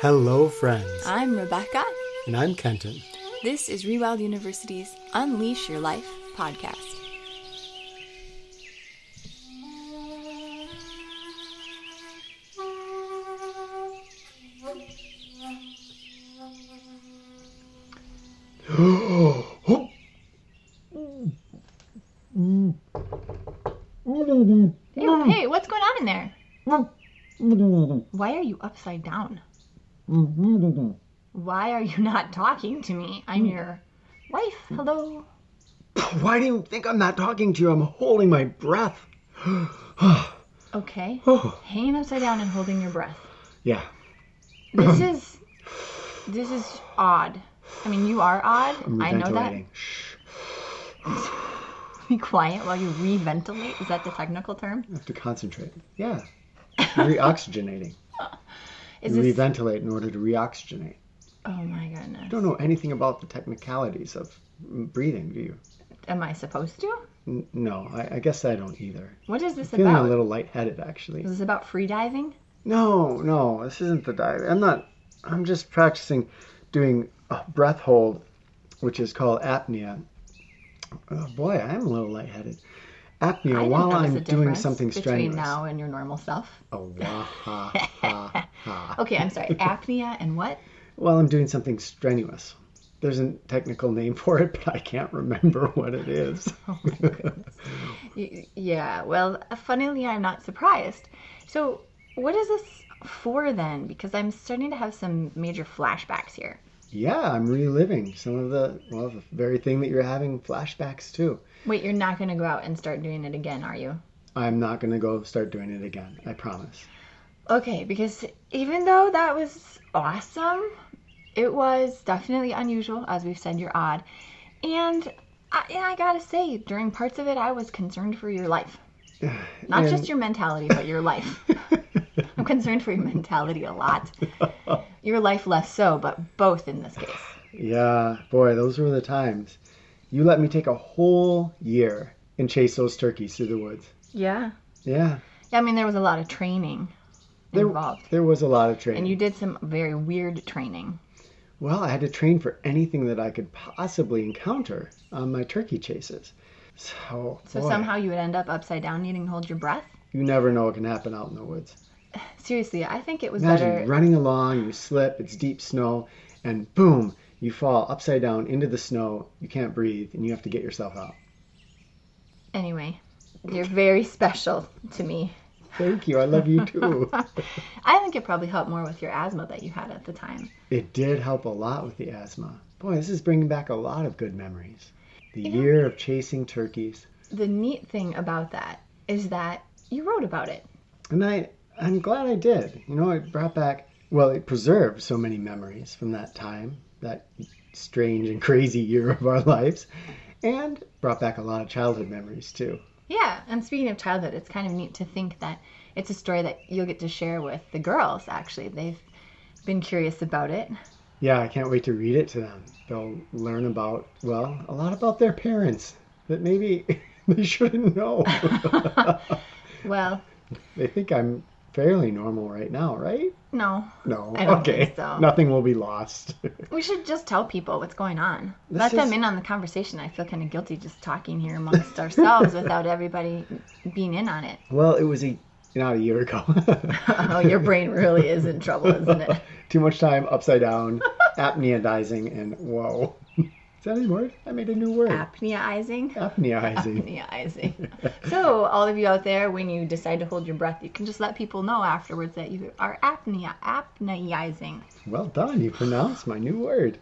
Hello, friends. I'm Rebecca. And I'm Kenton. This is Rewild University's Unleash Your Life podcast. Ew, hey, what's going on in there? Why are you upside down? Mm-hmm. Why are you not talking to me? I'm mm. your wife. Hello. Why do you think I'm not talking to you? I'm holding my breath. Okay. Oh, Hanging upside down and holding your breath. yeah. This is this is odd. I mean, you are odd. I'm I know that. Shh. Be quiet while you reventilate. Is that the technical term? I have to concentrate. Yeah. Reoxygenating. Is you this? reventilate in order to reoxygenate. Oh my goodness. You don't know anything about the technicalities of breathing, do you? Am I supposed to? N- no, I, I guess I don't either. What is this I'm feeling about? a little lightheaded, actually. Is this about free diving? No, no, this isn't the dive. I'm not. I'm just practicing doing a breath hold, which is called apnea. Oh boy, I am a little lightheaded. Apnea while I'm doing something between strenuous. now and your normal self. Oh, wah, ha, ha, ha. Okay, I'm sorry. Apnea and what? While I'm doing something strenuous. There's a technical name for it, but I can't remember what it is. Oh my goodness. Yeah. Well, funnily, I'm not surprised. So, what is this for then? Because I'm starting to have some major flashbacks here. Yeah, I'm reliving some of the well, the very thing that you're having flashbacks to. Wait, you're not going to go out and start doing it again, are you? I'm not gonna go start doing it again. I promise. Okay, because even though that was awesome, it was definitely unusual. As we've said, you're odd. And I, yeah, I gotta say, during parts of it, I was concerned for your life. Not And- just your mentality, but your life. I'm concerned for your mentality a lot. Your life less so, but both in this case. Yeah, boy, those were the times. You let me take a whole year and chase those turkeys through the woods. Yeah. Yeah, Yeah, I mean, there was a lot of training there, involved. there was a lot of training. And you did some very weird training. Well, I had to train for anything that I could possibly encounter on my turkey chases. So, So boy, somehow you would end up upside down needing to hold your breath. you never know what can happen out in the woods. Seriously, I think it was Imagine better. running along, you slip, it's deep snow, and boom, you fall upside down into the snow. You can't breathe, and you have to get yourself out. Anyway, you're very special to me. Thank you. I love you too. I think it probably helped more with your asthma that you had at the time. It did help a lot with the asthma. Boy, this is bringing back a lot of good memories. The You know- year of chasing turkeys. The neat thing about that is that you wrote about it. And I, I'm glad I did. You know, it brought back, well, it preserved so many memories from that time, that strange and crazy year of our lives, and brought back a lot of childhood memories too. Yeah, and speaking of childhood, it's kind of neat to think that it's a story that you'll get to share with the girls, actually. They've been curious about it. Yeah, I can't wait to read it to them. They'll learn about, well, a lot about their parents that maybe they shouldn't know. Well, they think I'm fairly normal right now, right? no. No. I don't okay. think so. Nothing will be lost. We should just tell people what's going on. This Let them in on the conversation. I feel kind of guilty just talking here amongst ourselves without everybody being in on it. well, it was a not a year ago. Oh, your brain really is in trouble, isn't it? Too much time upside down, apneizing, and whoa. That a word? I made a new word. Apneaizing. Apneizing. Apneaizing. So, all of you out there, when you decide to hold your breath, you can just let people know afterwards that you are apnea, apneaizing. Well done. You pronounced my new word.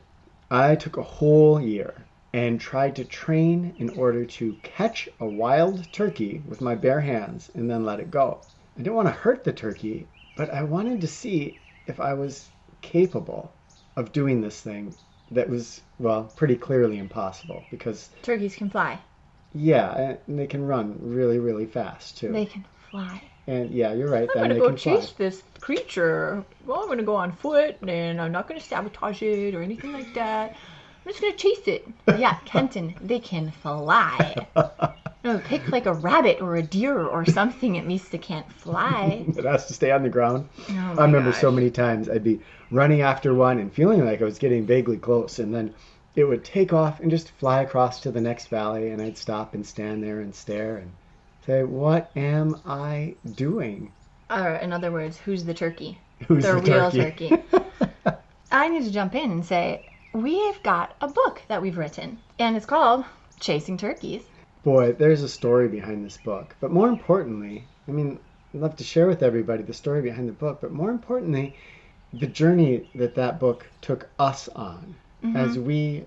I took a whole year and tried to train in order to catch a wild turkey with my bare hands and then let it go. I didn't want to hurt the turkey, but I wanted to see if I was capable of doing this thing that was, well, pretty clearly impossible because, Turkeys can fly. yeah, and they can run really, really fast too. They can fly. And yeah, you're right. I'm gonna they go can fly. chase this creature. Well, I'm gonna go on foot, and I'm not gonna sabotage it or anything like that. I'm just gonna chase it. Yeah, Kenton, they can fly. No, pick like a rabbit or a deer or something at least that can't fly. It has to stay on the ground. Oh I remember so many times I'd be running after one and feeling like I was getting vaguely close, and then it would take off and just fly across to the next valley, and I'd stop and stand there and stare and say, "What am I doing? Or in other words, who's the turkey? Who's the, the real turkey?" turkey. I need to jump in and say we've got a book that we've written, and it's called Chasing Turkeys. Boy, there's a story behind this book, but more importantly, I mean, I'd love to share with everybody the story behind the book, but more importantly, the journey that that book took us on mm-hmm. as we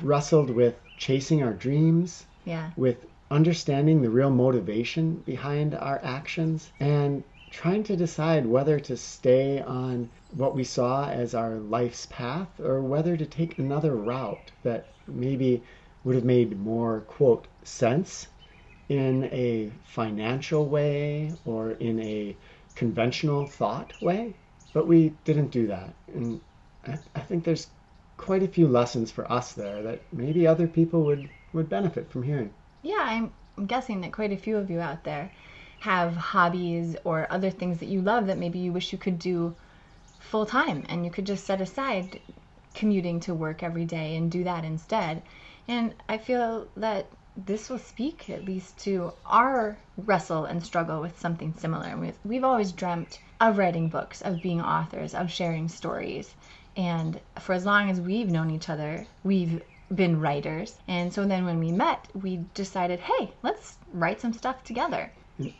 wrestled with chasing our dreams, Yeah. with understanding the real motivation behind our actions and trying to decide whether to stay on what we saw as our life's path or whether to take another route that maybe would have made more quote sense in a financial way or in a conventional thought way but we didn't do that and I, I think there's quite a few lessons for us there that maybe other people would would benefit from hearing Yeah, I'm guessing that quite a few of you out there have hobbies or other things that you love that maybe you wish you could do full time and you could just set aside commuting to work every day and do that instead. And I feel that this will speak at least to our wrestle and struggle with something similar. We've, we've always dreamt of writing books, of being authors, of sharing stories. And for as long as we've known each other, we've been writers. And so then when we met, we decided, hey, let's write some stuff together.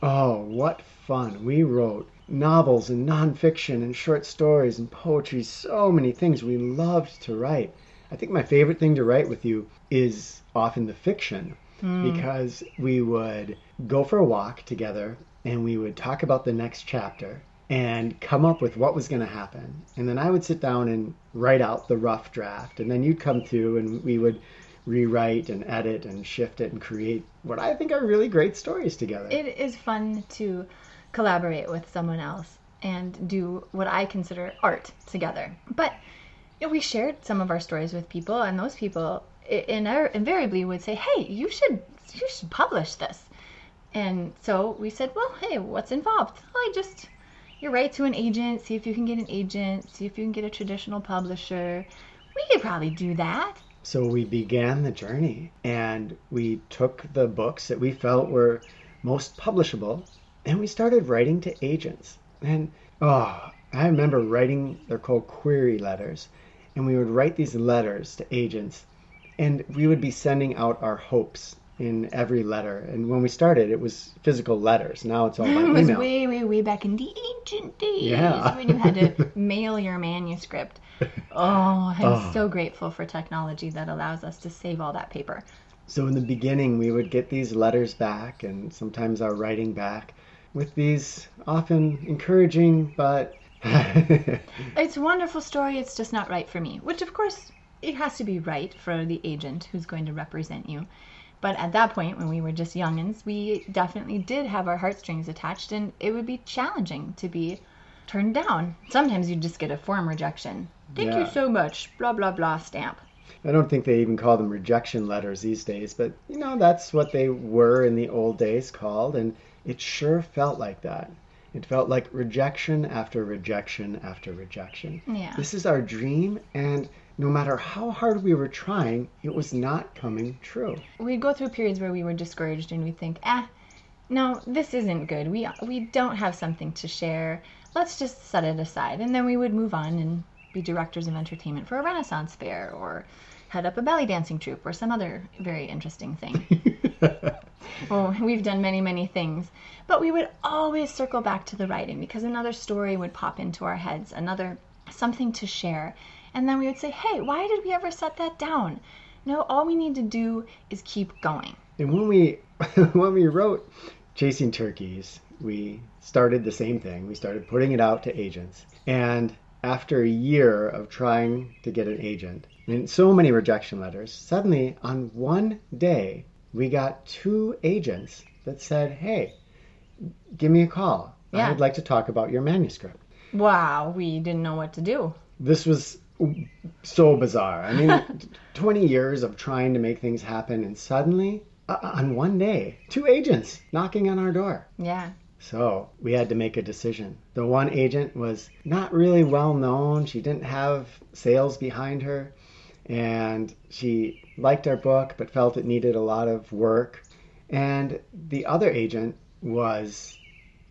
Oh, what fun. We wrote novels and nonfiction and short stories and poetry, so many things we loved to write. I think my favorite thing to write with you is often the fiction hmm. because we would go for a walk together and we would talk about the next chapter and come up with what was going to happen. And then I would sit down and write out the rough draft. And then you'd come through and we would rewrite and edit and shift it and create what I think are really great stories together. It is fun to collaborate with someone else and do what I consider art together. But you know, we shared some of our stories with people, and those people invariably would say, "Hey, you should you should publish this." And so we said, "Well, hey, what's involved?" Oh, I just you write to an agent, see if you can get an agent, see if you can get a traditional publisher. We could probably do that. So we began the journey and we took the books that we felt were most publishable and we started writing to agents. And oh, I remember writing, they're called query letters, and we would write these letters to agents and we would be sending out our hopes in every letter. And when we started, it was physical letters. Now it's all by It was email. way, way, way back in the ancient days Yeah. when you had to mail your manuscript. Oh, I'm Oh. so grateful for technology that allows us to save all that paper. So in the beginning, we would get these letters back and sometimes our writing back with these often encouraging but It's a wonderful story, it's just not right for me. Which, of course, it has to be right for the agent who's going to represent you. But at that point, when we were just youngins, we definitely did have our heartstrings attached, and it would be challenging to be turned down. Sometimes you just get a form rejection. Thank you so much, blah, blah, blah stamp. I don't think they even call them rejection letters these days, but you know, that's what they were in the old days called, and it sure felt like that. It felt like rejection after rejection after rejection. Yeah. This is our dream, and no matter how hard we were trying, it was not coming true. we'd go through periods where we were discouraged and we'd think, ah, no, this isn't good. We we don't have something to share. Let's just set it aside. And then we would move on and be directors of entertainment for a Renaissance fair or head up a belly dancing troupe or some other very interesting thing. oh, we've done many, many things. But we would always circle back to the writing because another story would pop into our heads, another something to share. And then we would say, hey, why did we ever set that down? No, all we need to do is keep going. And when we when we wrote Chasing Turkeys, we started the same thing. We started putting it out to agents. And after a year of trying to get an agent and so many rejection letters, suddenly on one day we got two agents that said, "Hey, give me a call. Yeah. I'd like to talk about your manuscript." Wow, we didn't know what to do. This was so bizarre. I mean, 20 years of trying to make things happen and suddenly uh, on one day, two agents knocking on our door. Yeah. So we had to make a decision. The one agent was not really well known. She didn't have sales behind her. And she liked our book, but felt it needed a lot of work. And the other agent was,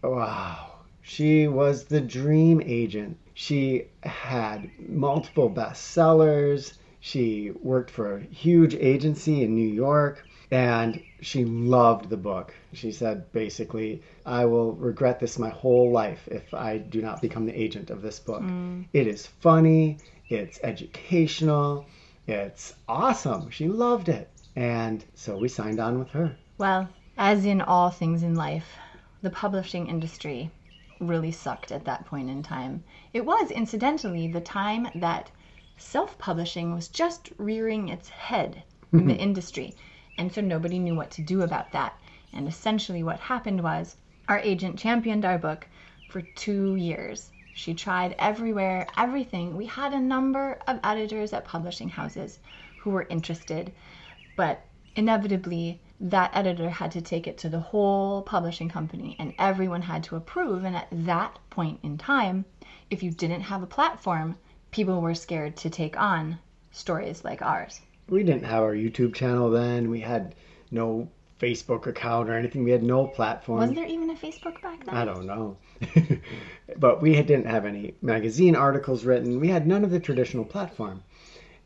wow, she was the dream agent. She had multiple bestsellers. She worked for a huge agency in New York and she loved the book. She said basically, I will regret this my whole life if I do not become the agent of this book. Mm. It is funny, it's educational, it's awesome. She loved it. And so we signed on with her. Well, as in all things in life, the publishing industry really sucked at that point in time. It was, incidentally, the time that self publishing was just rearing its head in the mm-hmm. industry. And so nobody knew what to do about that. And essentially, what happened was our agent championed our book for two years. She tried everywhere, everything. We had a number of editors at publishing houses who were interested, but inevitably, that editor had to take it to the whole publishing company and everyone had to approve. And at that point in time, if you didn't have a platform, people were scared to take on stories like ours we didn't have our YouTube channel then. We had no Facebook account or anything. We had no platform. Was there even a Facebook back then? I don't know. but we didn't have any magazine articles written. We had none of the traditional platform.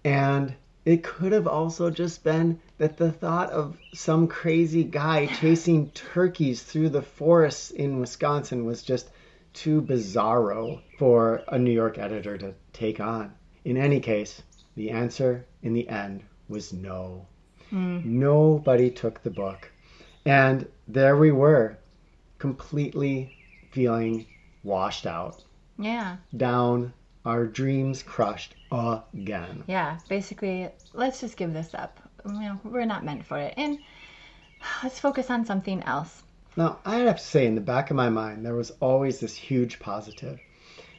And it could have also just been that the thought of some crazy guy chasing turkeys through the forests in Wisconsin was just too bizarro for a New York editor to take on. In any case, the answer in the end was no. Mm. Nobody took the book. And there we were, completely feeling washed out. Yeah. Down, our dreams crushed again. Yeah, basically, let's just give this up. You know, we're not meant for it. And let's focus on something else. Now, I have to say, in the back of my mind, there was always this huge positive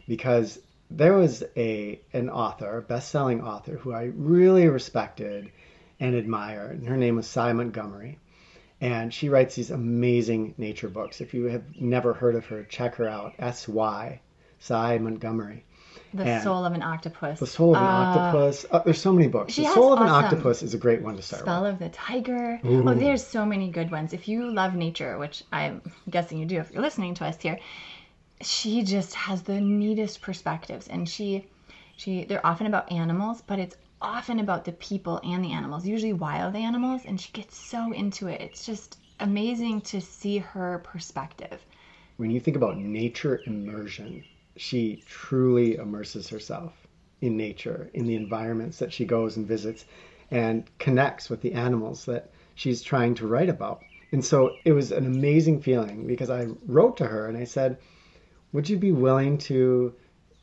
because there was a an author, a best-selling author, who I really respected and admired. And her name was Sy Montgomery, and she writes these amazing nature books. If you have never heard of her, check her out. S Y, Sy Montgomery. The and Soul of an Octopus. The Soul of an uh, Octopus. Uh, there's so many books. The Soul of awesome. an Octopus is a great one to start with. Spell with. of the Tiger. Ooh. Oh, there's so many good ones. If you love nature, which I'm guessing you do if you're listening to us here, she just has the neatest perspectives and she she they're often about animals but it's often about the people and the animals usually wild animals and she gets so into it. It's just amazing to see her perspective. When you think about nature immersion she truly immerses herself in nature in the environments that she goes and visits and connects with the animals that she's trying to write about. And so it was an amazing feeling because i wrote to her and i said would you be willing to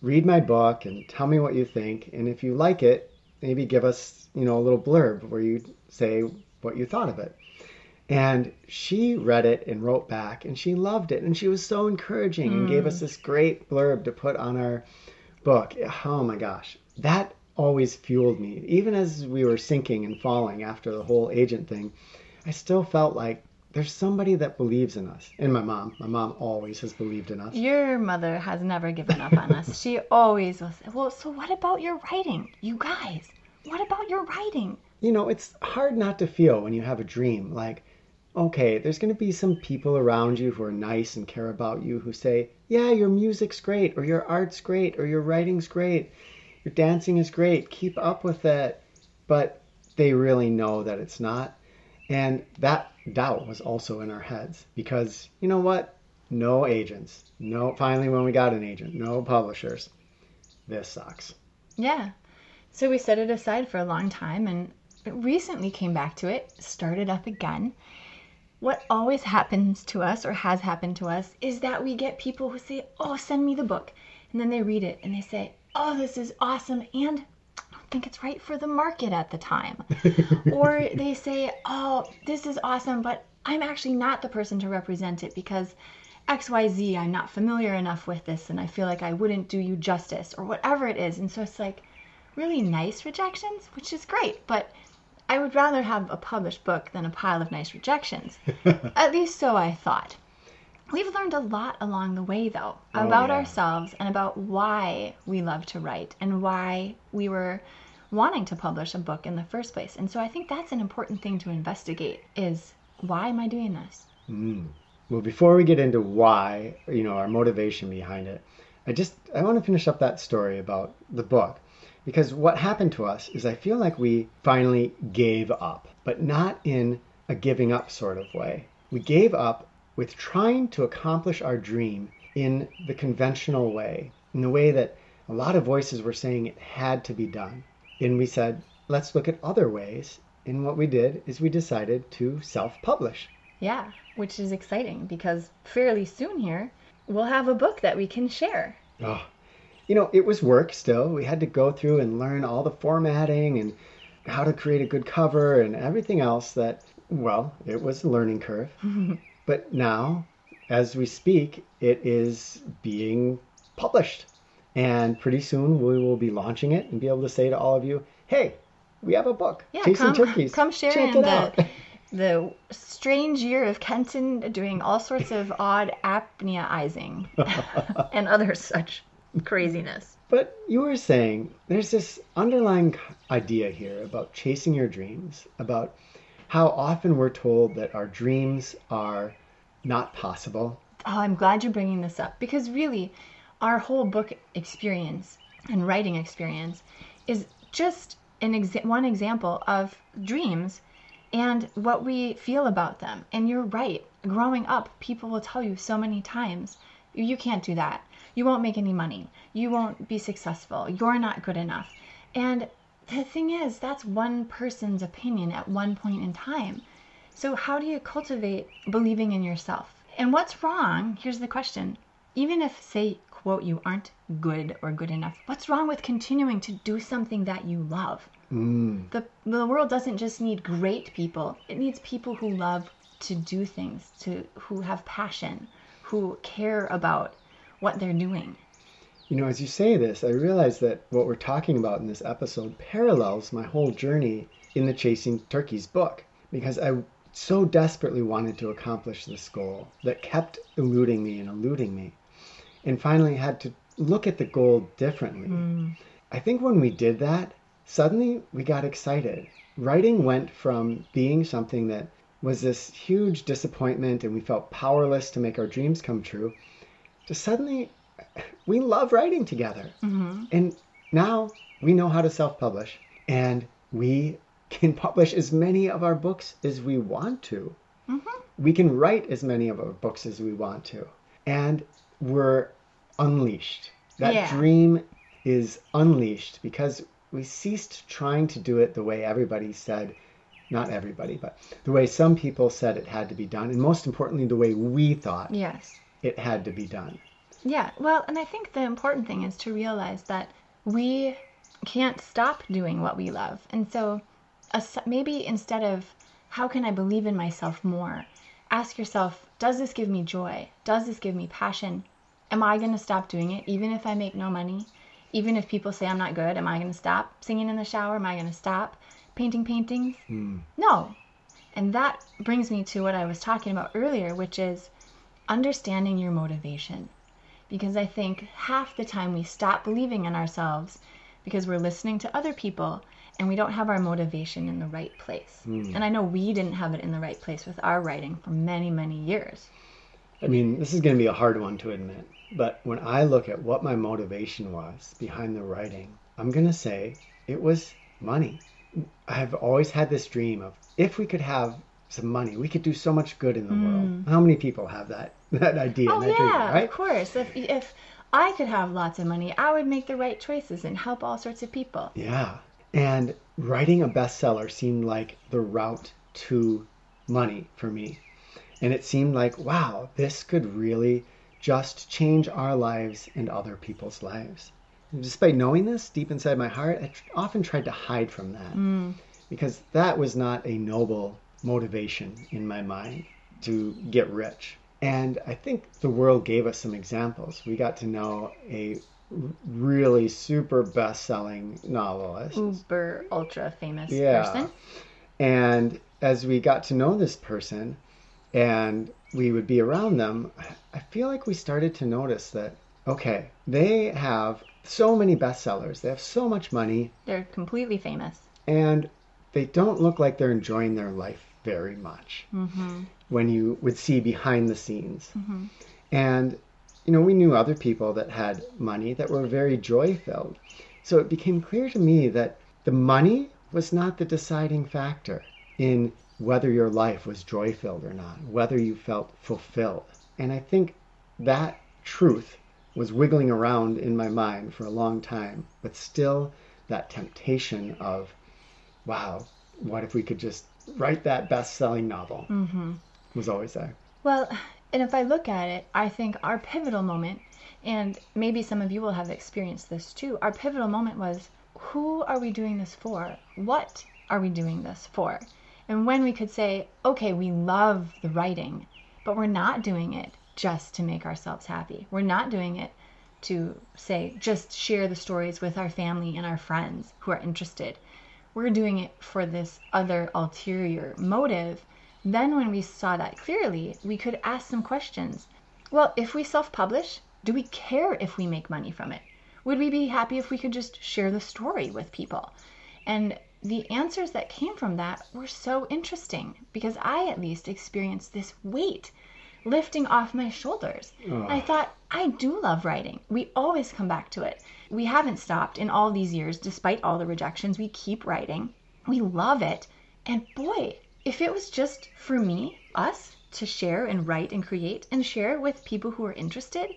read my book and tell me what you think? And if you like it, maybe give us, you know, a little blurb where you say what you thought of it. And she read it and wrote back and she loved it. And she was so encouraging mm. and gave us hmm. this great blurb to put on our book. Oh my gosh. That always fueled me. Even as we were sinking and falling after the whole agent thing, I still felt like there's somebody that believes in us. And my mom. My mom always has believed in us. Your mother has never given up on us. She always was. Well, so what about your writing? You guys, what about your writing? You know, it's hard not to feel when you have a dream like, okay, there's going to be some people around you who are nice and care about you who say, yeah, your music's great, or your art's great, or your writing's great, your dancing is great, keep up with it. But they really know that it's not. And that doubt was also in our heads because you know what? No agents. No, finally, when we got an agent, no publishers. This sucks. Yeah. So we set it aside for a long time and recently came back to it, started up again. What always happens to us or has happened to us is that we get people who say, Oh, send me the book. And then they read it and they say, Oh, this is awesome. And think it's right for the market at the time. or they say, oh, this is awesome, but I'm actually not the person to represent it because XYZ, I'm not familiar enough with this and I feel like I wouldn't do you justice or whatever it is. And so it's like really nice rejections, which is great. But I would rather have a published book than a pile of nice rejections. At least so I thought. We've learned a lot along the way, though, Oh, about yeah. ourselves and about why we love to write and why we were wanting to publish a book in the first place. And so I think that's an important thing to investigate is why am I doing this? Mm. Well, before we get into why, you know, our motivation behind it, I just I want to finish up that story about the book because what happened to us is I feel like we finally gave up, but not in a giving up sort of way. We gave up with trying to accomplish our dream in the conventional way, in the way that a lot of voices were saying it had to be done. And we said, let's look at other ways. And what we did is we decided to self-publish. Yeah, which is exciting because fairly soon here we'll have a book that we can share. Oh, you know, it was work still. We had to go through and learn all the formatting and how to create a good cover and everything else that, well, it was a learning curve. but now, as we speak, it is being published. And pretty soon we will be launching it and be able to say to all of you, hey, we have a book. Yeah, Chasing come, Turkeys. come share Check it out. the, the strange year of Kenton doing all sorts of odd apneaizing and other such craziness. But you were saying there's this underlying idea here about chasing your dreams, about how often we're told that our dreams are not possible. Oh, I'm glad you're bringing this up because really, our whole book experience and writing experience is just an exa- one example of dreams and what we feel about them. And you're right. Growing up, people will tell you so many times, you can't do that. You won't make any money. You won't be successful. You're not good enough. And the thing is, that's one person's opinion at one point in time. So, how do you cultivate believing in yourself? And what's wrong? Here's the question. Even if, say, quote, you aren't good or good enough, what's wrong with continuing to do something that you love? Mm, The, the world doesn't just need great people, it needs people who love to do things, to who have passion, who care about what they're doing. You know, as you say this, I realize that what we're talking about in this episode parallels my whole journey in the Chasing Turkeys book because I so desperately wanted to accomplish this goal that kept eluding me and eluding me, and finally had to look at the goal differently. Hmm. I think when we did that, suddenly we got excited. Writing went from being something that was this huge disappointment and we felt powerless to make our dreams come true to suddenly we love writing together. Mm-hmm. And now we know how to self publish and we can publish as many of our books as we want to. Mm-hmm. We can write as many of our books as we want to. And we're unleashed. That Yeah. dream is unleashed because we ceased trying to do it the way everybody said, not everybody, but the way some people said it had to be done. And most importantly, the way we thought Yes. it had to be done. Yeah, well, and I think the important thing is to realize that we can't stop doing what we love. And so maybe instead of how can I believe in myself more, ask yourself, does this give me joy? Does this give me passion? Am I going to stop doing it even if I make no money? Even if people say I'm not good, am I going to stop singing in the shower? Am I going to stop painting paintings? Hmm. No. And that brings me to what I was talking about earlier, which is understanding your motivation because I think half the time we stop believing in ourselves because we're listening to other people and we don't have our motivation in the right place. Hmm. And I know we didn't have it in the right place with our writing for many, many years. I mean, this is going to be a hard one to admit, but when I look at what my motivation was behind the writing, I'm going to say it was money. I've always had this dream of if we could have some money, we could do so much good in the hmm. world. How many people have that that idea, Oh that dream, yeah, right? of course. If if I could have lots of money, I would make the right choices and help all sorts of people. Yeah. And writing a bestseller seemed like the route to money for me. And it seemed like, wow, this could really just change our lives and other people's lives. And despite knowing this deep inside my heart, I tr- often tried to hide from that hmm. because that was not a noble motivation in my mind to get rich. And I think the world gave us some examples. We got to know a really super best selling novelist. Uber ultra famous Yeah. person. And as we got to know this person and we would be around them, I feel like we started to notice that, okay, they have so many bestsellers, they have so much money, They're completely famous. and they don't look like they're enjoying their life very much Mm-hmm. when you would see behind the scenes. And, you know, we knew other people that had money that were very joy filled. So it became clear to me that the money was not the deciding factor in whether your life was joy filled or not, whether you felt fulfilled. And I think that truth was wiggling around in my mind for a long time, but still that temptation of, wow, what if we could just write that best selling novel? Mm-hmm. Was always there. Well, and if I look at it, I think our pivotal moment, and maybe some of you will have experienced this too, our pivotal moment was who are we doing this for? What are we doing this for? And when we could say, okay, we love the writing, but we're not doing it just to make ourselves happy. We're not doing it to say, just share the stories with our family and our friends who are interested. We're doing it for this other ulterior motive. Then, when we saw that clearly, we could ask some questions. Well, if we self publish, do we care if we make money from it? Would we be happy if we could just share the story with people? And the answers that came from that were so interesting because I at least experienced this weight lifting off my shoulders. I thought, I do love writing. We always come back to it. We haven't stopped in all these years, despite all the rejections. We keep writing. We love it. And boy, if it was just for me, us, to share and write and create and share with people who are interested,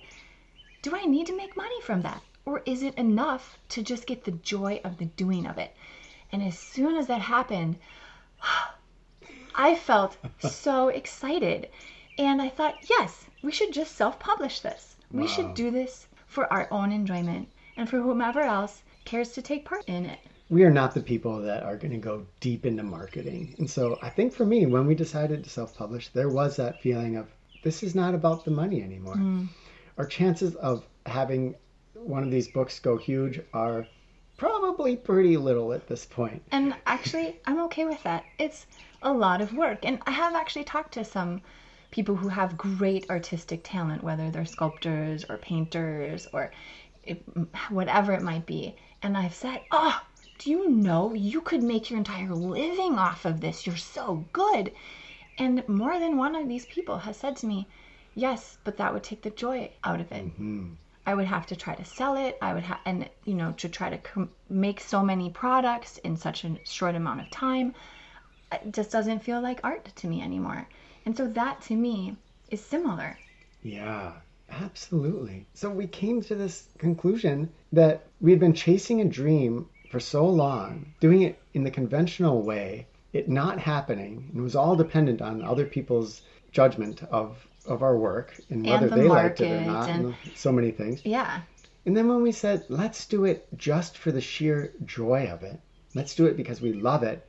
do I need to make money from that? Or is it enough to just get the joy of the doing of it? And as soon as that happened, I felt so excited. And I thought, yes, we should just self publish this. We should do this for our own enjoyment and for whomever else cares to take part in it. We are not the people that are going to go deep into marketing. And so I think for me, when we decided to self publish, there was that feeling of this is not about the money anymore. Mm. Our chances of having one of these books go huge are probably pretty little at this point. And actually, I'm okay with that. It's a lot of work. And I have actually talked to some people who have great artistic talent, whether they're sculptors or painters or it, whatever it might be. And I've said, Oh, do you know you could make your entire living off of this? You're so good. And more than one of these people has said to me, Yes, but that would take the joy out of it. Hmm. I would have to try to sell it. I would have, and you know, to try to com- make so many products in such a short amount of time, it just doesn't feel like art to me anymore. And so that to me is similar. Yeah, absolutely. So we came to this conclusion that we had been chasing a dream for so long, doing it in the conventional way, it not happening, and it was all dependent on other people's judgment of of our work and whether the they liked it or not, and- and so many things. Yeah. And then when we said, let's do it just for the sheer joy of it, let's do it because we love it,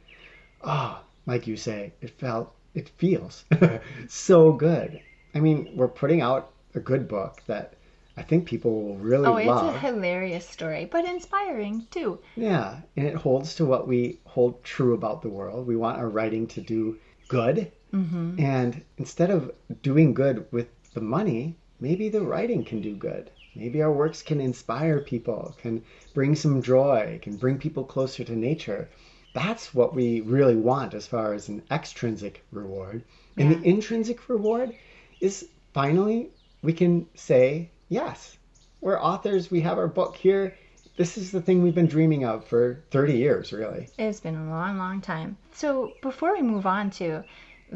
ah, like you say, it felt, it feels so good. I mean, we're putting out a good book that I think people will really Oh, it's a hilarious story, but inspiring too. Yeah, and it holds to what we hold true about the world. We want our writing to do good. Mm-hmm. And instead of doing good with the money, maybe the writing can do good. Maybe our works can inspire people, can bring some joy, can bring people closer to nature. That's what we really want as far as an extrinsic reward. And the intrinsic reward is finally we can say, yes, we're authors, we have our book here. This is the thing we've been dreaming of for 30 years, really. It's been a long, long time. So before we move on to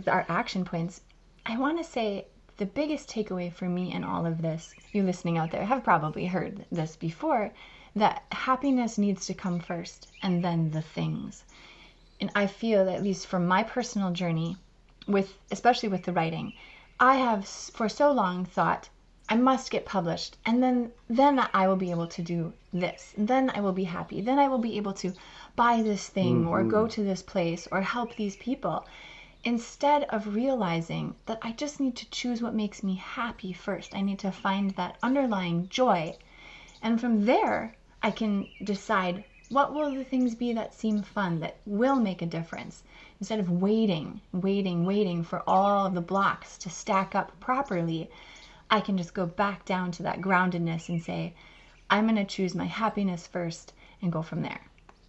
our action points, I want to say the biggest takeaway for me in all of this, you listening out there have probably heard this before, that happiness needs to come first and then the things. And I feel, at least from my personal journey, with especially with the writing, I have for so long thought I must get published and then then I will be able to do this. Then I will be happy. Then I will be able to buy this thing or go mm-hmm. to this place or help these people instead of realizing that I just need to choose what makes me happy first. I need to find that underlying joy. And from there, I can decide What will the things be that seem fun, that will make a difference? Instead of waiting, waiting, waiting for all of the blocks to stack up properly, I can just go back down to that groundedness and say, I'm going to choose my happiness first and go from there.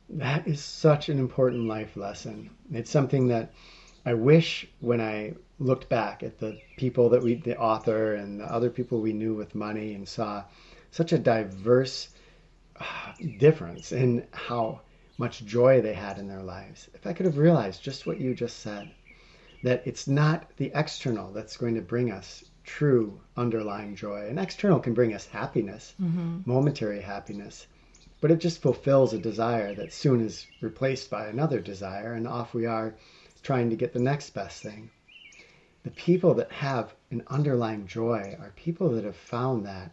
That is such an important life lesson. It's something that I wish when I looked back at the people that we, the author and the other people we knew with money and saw such a diverse difference in how much joy they had in their lives. If I could have realized just what you just said, that it's not the external that's going to bring us true underlying joy. An external can bring us happiness, mm-hmm. momentary happiness, but it just fulfills a desire that soon is replaced by another desire, and off we are trying to get the next best thing. The people that have an underlying joy are people that have found that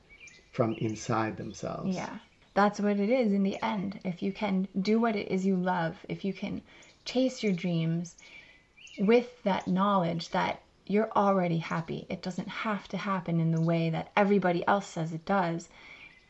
from inside themselves. Yeah. That's what it is in the end. If you can do what it is you love, if you can chase your dreams with that knowledge that you're already happy, it doesn't have to happen in the way that everybody else says it does.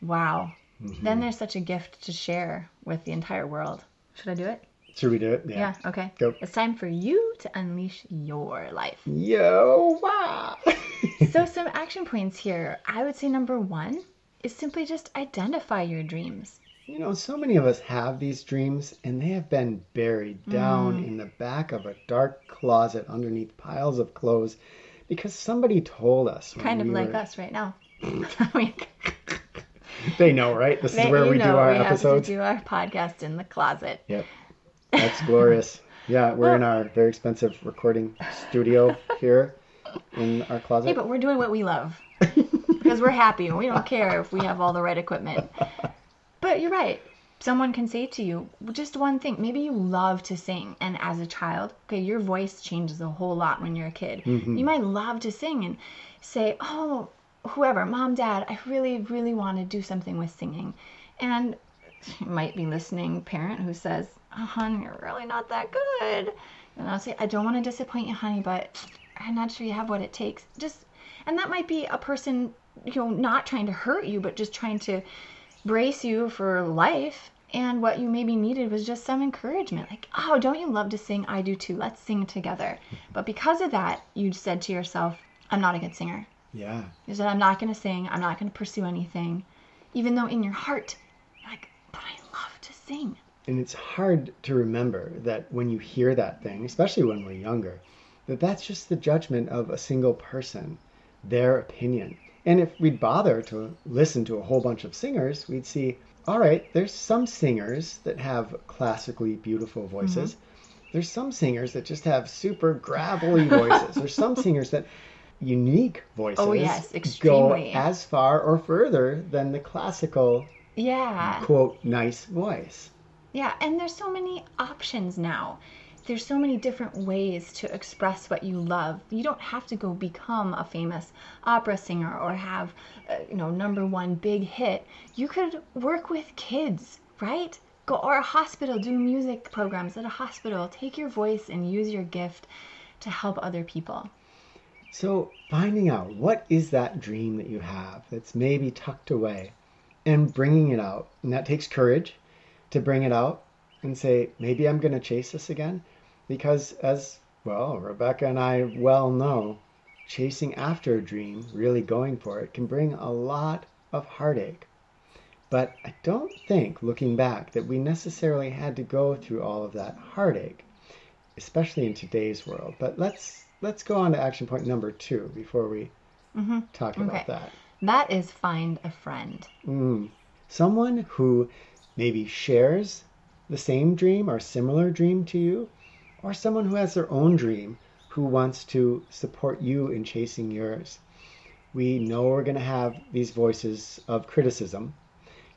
Wow. Mm-hmm. Then there's such a gift to share with the entire world. Should I do it? Should we do it? Yeah. yeah okay. Go. It's time for you to unleash your life. Yo, wow. so, some action points here. I would say number one is simply just identify your dreams. You know, so many of us have these dreams and they have been buried down mm. in the back of a dark closet underneath piles of clothes because somebody told us. Kind of we like were... us right now. they know, right? This they, is where we do our we episodes. We do our podcast in the closet. Yep. That's glorious. Yeah, we're well, in our very expensive recording studio here in our closet. Hey, but we're doing what we love because we're happy and we don't care if we have all the right equipment. But you're right. Someone can say to you just one thing. Maybe you love to sing, and as a child, okay, your voice changes a whole lot when you're a kid. Mm-hmm. You might love to sing and say, "Oh, whoever, mom, dad, I really, really want to do something with singing," and you might be listening parent who says, oh, honey, you're really not that good. And I'll say, I don't want to disappoint you, honey, but I'm not sure you have what it takes. Just, and that might be a person, you know, not trying to hurt you, but just trying to brace you for life. And what you maybe needed was just some encouragement. Like, oh, don't you love to sing? I do too. Let's sing together. But because of that, you said to yourself, I'm not a good singer. Yeah. You said, I'm not going to sing. I'm not going to pursue anything. Even though in your heart, you're like, but I love to sing. And it's hard to remember that when you hear that thing, especially when we're younger, that that's just the judgment of a single person, their opinion. And if we'd bother to listen to a whole bunch of singers, we'd see, all right, there's some singers that have classically beautiful voices. Mm-hmm. There's some singers that just have super gravelly voices. there's some singers that unique voices oh, yes, extremely. go as far or further than the classical yeah quote nice voice yeah, and there's so many options now. There's so many different ways to express what you love. You don't have to go become a famous opera singer or have, uh, you know, number one big hit. You could work with kids, right? Go or a hospital, do music programs at a hospital. Take your voice and use your gift to help other people. So, finding out what is that dream that you have that's maybe tucked away and bringing it out. And that takes courage to bring it out and say, maybe I'm going to chase this again. Because, as well, Rebecca and I well know, chasing after a dream, really going for it, can bring a lot of heartache. But I don't think, looking back, that we necessarily had to go through all of that heartache, especially in today's world. But let's let's go on to action point number two before we mm-hmm. talk okay. about that. That is find a friend. Mm. Someone who maybe shares the same dream or similar dream to you, or someone who has their own dream who wants to support you in chasing yours. We know we're going to have these voices of criticism,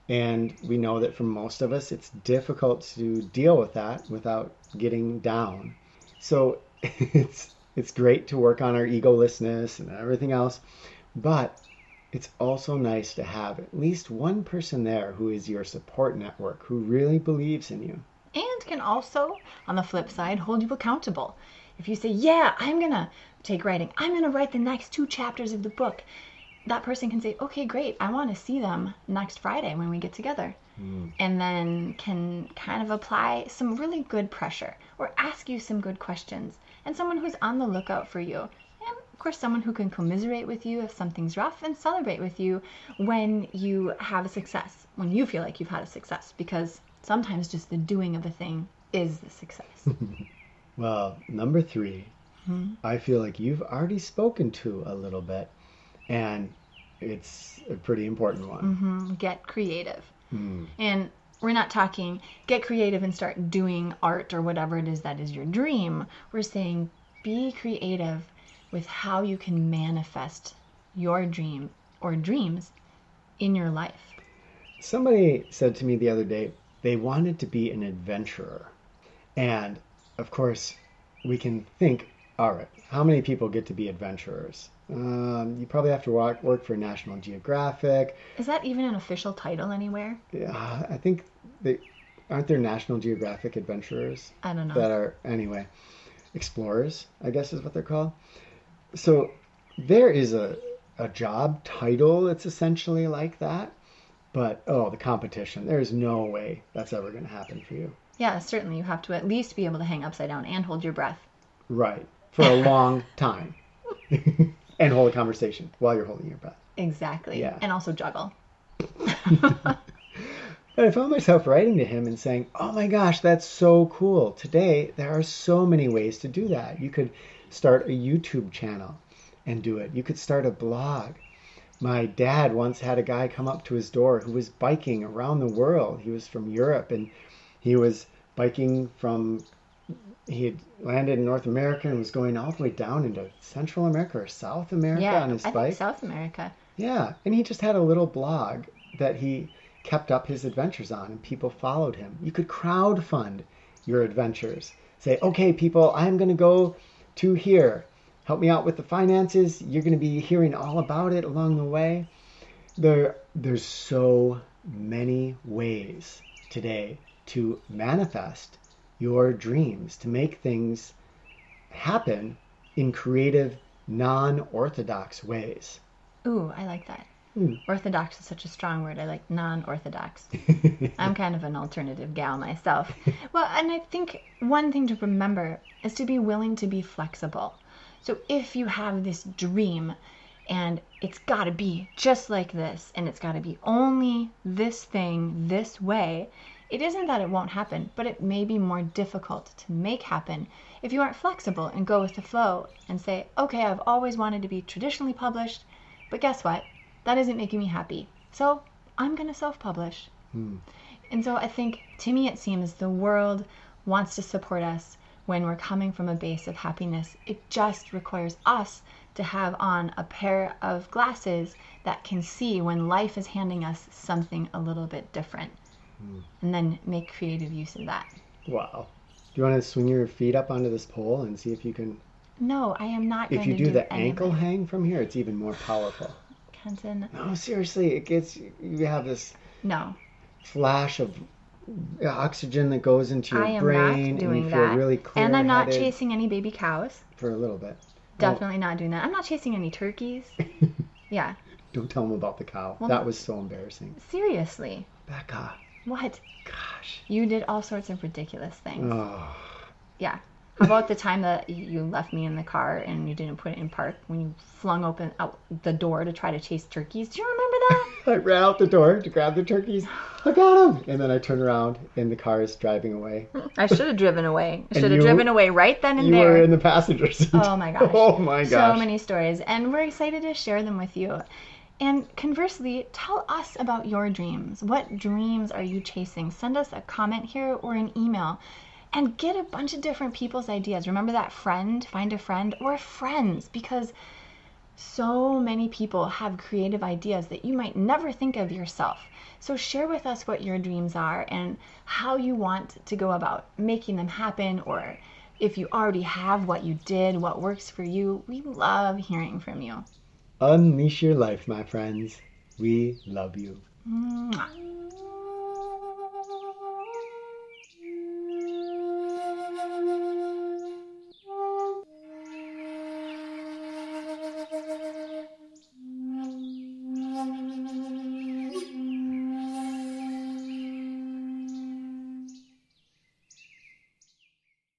and we know that for most of us it's difficult to deal with that without getting down. So it's it's great to work on our egolessness and everything else, but it's also nice to have at least one person there who is your support network, who really believes in you. And can also, on the flip side, hold you accountable. If you say, Yeah, I'm going to take writing, I'm going to write the next two chapters of the book, that person can say, okay, great, I want to see them next Friday when we get together. Mm. And then can kind of apply some really good pressure or ask you some good questions. And someone who's on the lookout for you. And of course, someone who can commiserate with you if something's rough and celebrate with you when you have a success, when you feel like you've had a success. Because sometimes just the doing of a thing is the success. Well, number 3 I feel like you've already spoken to a little bit, and it's a pretty important one. hmm Get creative. Mm. And we're not talking get creative and start doing art or whatever it is that is your dream. We're saying be creative with how you can manifest your dream or dreams in your life. Somebody said to me the other day they wanted to be an adventurer. And of course, we can think, all right, how many people get to be adventurers? Um, you probably have to work, work for National Geographic. Is that even an official title anywhere? Yeah, I think they aren't there National Geographic adventurers I don't know. that are anyway explorers. I guess is what they're called. So there is a a job title. that's essentially like that. But oh, the competition. There's no way that's ever going to happen for you. yeah, certainly you have to at least be able to hang upside down and hold your breath. Right. For a long time. and hold a conversation while you're holding your breath. Exactly. Yeah. And also juggle. But I found myself writing to him and saying, Oh my gosh, that's so cool. Today, there are so many ways to do that. You could start a YouTube channel and do it, you could start a blog. My dad once had a guy come up to his door who was biking around the world. He was from Europe and he was biking from, he had landed in North America and was going all the way down into Central America or South America yeah. on his I bike. think South America. Yeah, and he just had a little blog that he kept up his adventures on, and people followed him. You could crowd fund your adventures. Say, okay, people, I'm going to go to here. Help me out with the finances. You're going to be hearing all about it along the way. There, there's so many ways today to manifest your dreams, to make things happen in creative, non-orthodox ways. Ooh, I like that. Hmm. Orthodox is such a strong word. I like non orthodox. I'm kind of an alternative gal myself. Well, and I think one thing to remember is to be willing to be flexible. So if you have this dream and it's got to be just like this and it's got to be only this thing this way, it isn't that it won't happen, but it may be more difficult to make happen if you aren't flexible and go with the flow and say, okay, I've always wanted to be traditionally published, but guess what? That isn't making me happy. So I'm going to self publish. Hmm. And so I think to me it seems the world wants to support us when we're coming from a base of happiness. It just requires us to have on a pair of glasses that can see when life is handing us something a little bit different. Hmm. And then make creative use of that. Wow. Do you want to swing your feet up onto this pole and see if you can? No, I am not If going you do do the ankle hang from here, it's even more powerful. Kenton, No, seriously, it gets you have this no. flash of oxygen that goes into your I am brain, not and you feel that. really clear and I'm not chasing any baby cows. for a little bit. Definitely not doing that. I'm not chasing any turkeys. Yeah, Don't tell them about the cow. Well, that was so embarrassing. seriously. Becca, What? gosh. You did all sorts of ridiculous things. Oh, Yeah. How about the time that you left me in the car and you didn't put it in park when you flung open out the door to try to chase turkeys? Do you remember that? I ran out the door to grab the turkeys. I got them, and then I turned around, and the car is driving away. I should have driven away. I should have driven away right then and you there. You were in the passenger seat. Oh my gosh. Oh my gosh. So many stories, and we're excited to share them with you. And conversely, tell us about your dreams. What dreams are you chasing? Send us a comment here or an email and get a bunch of different people's ideas. Remember that friend, find a friend or friends because so many people have creative ideas that you might never think of yourself. So share with us what your dreams are and how you want to go about making them happen or if you already have what you did, what works for you. We love hearing from you. Unleash your life, my friends. We love you. Mwah.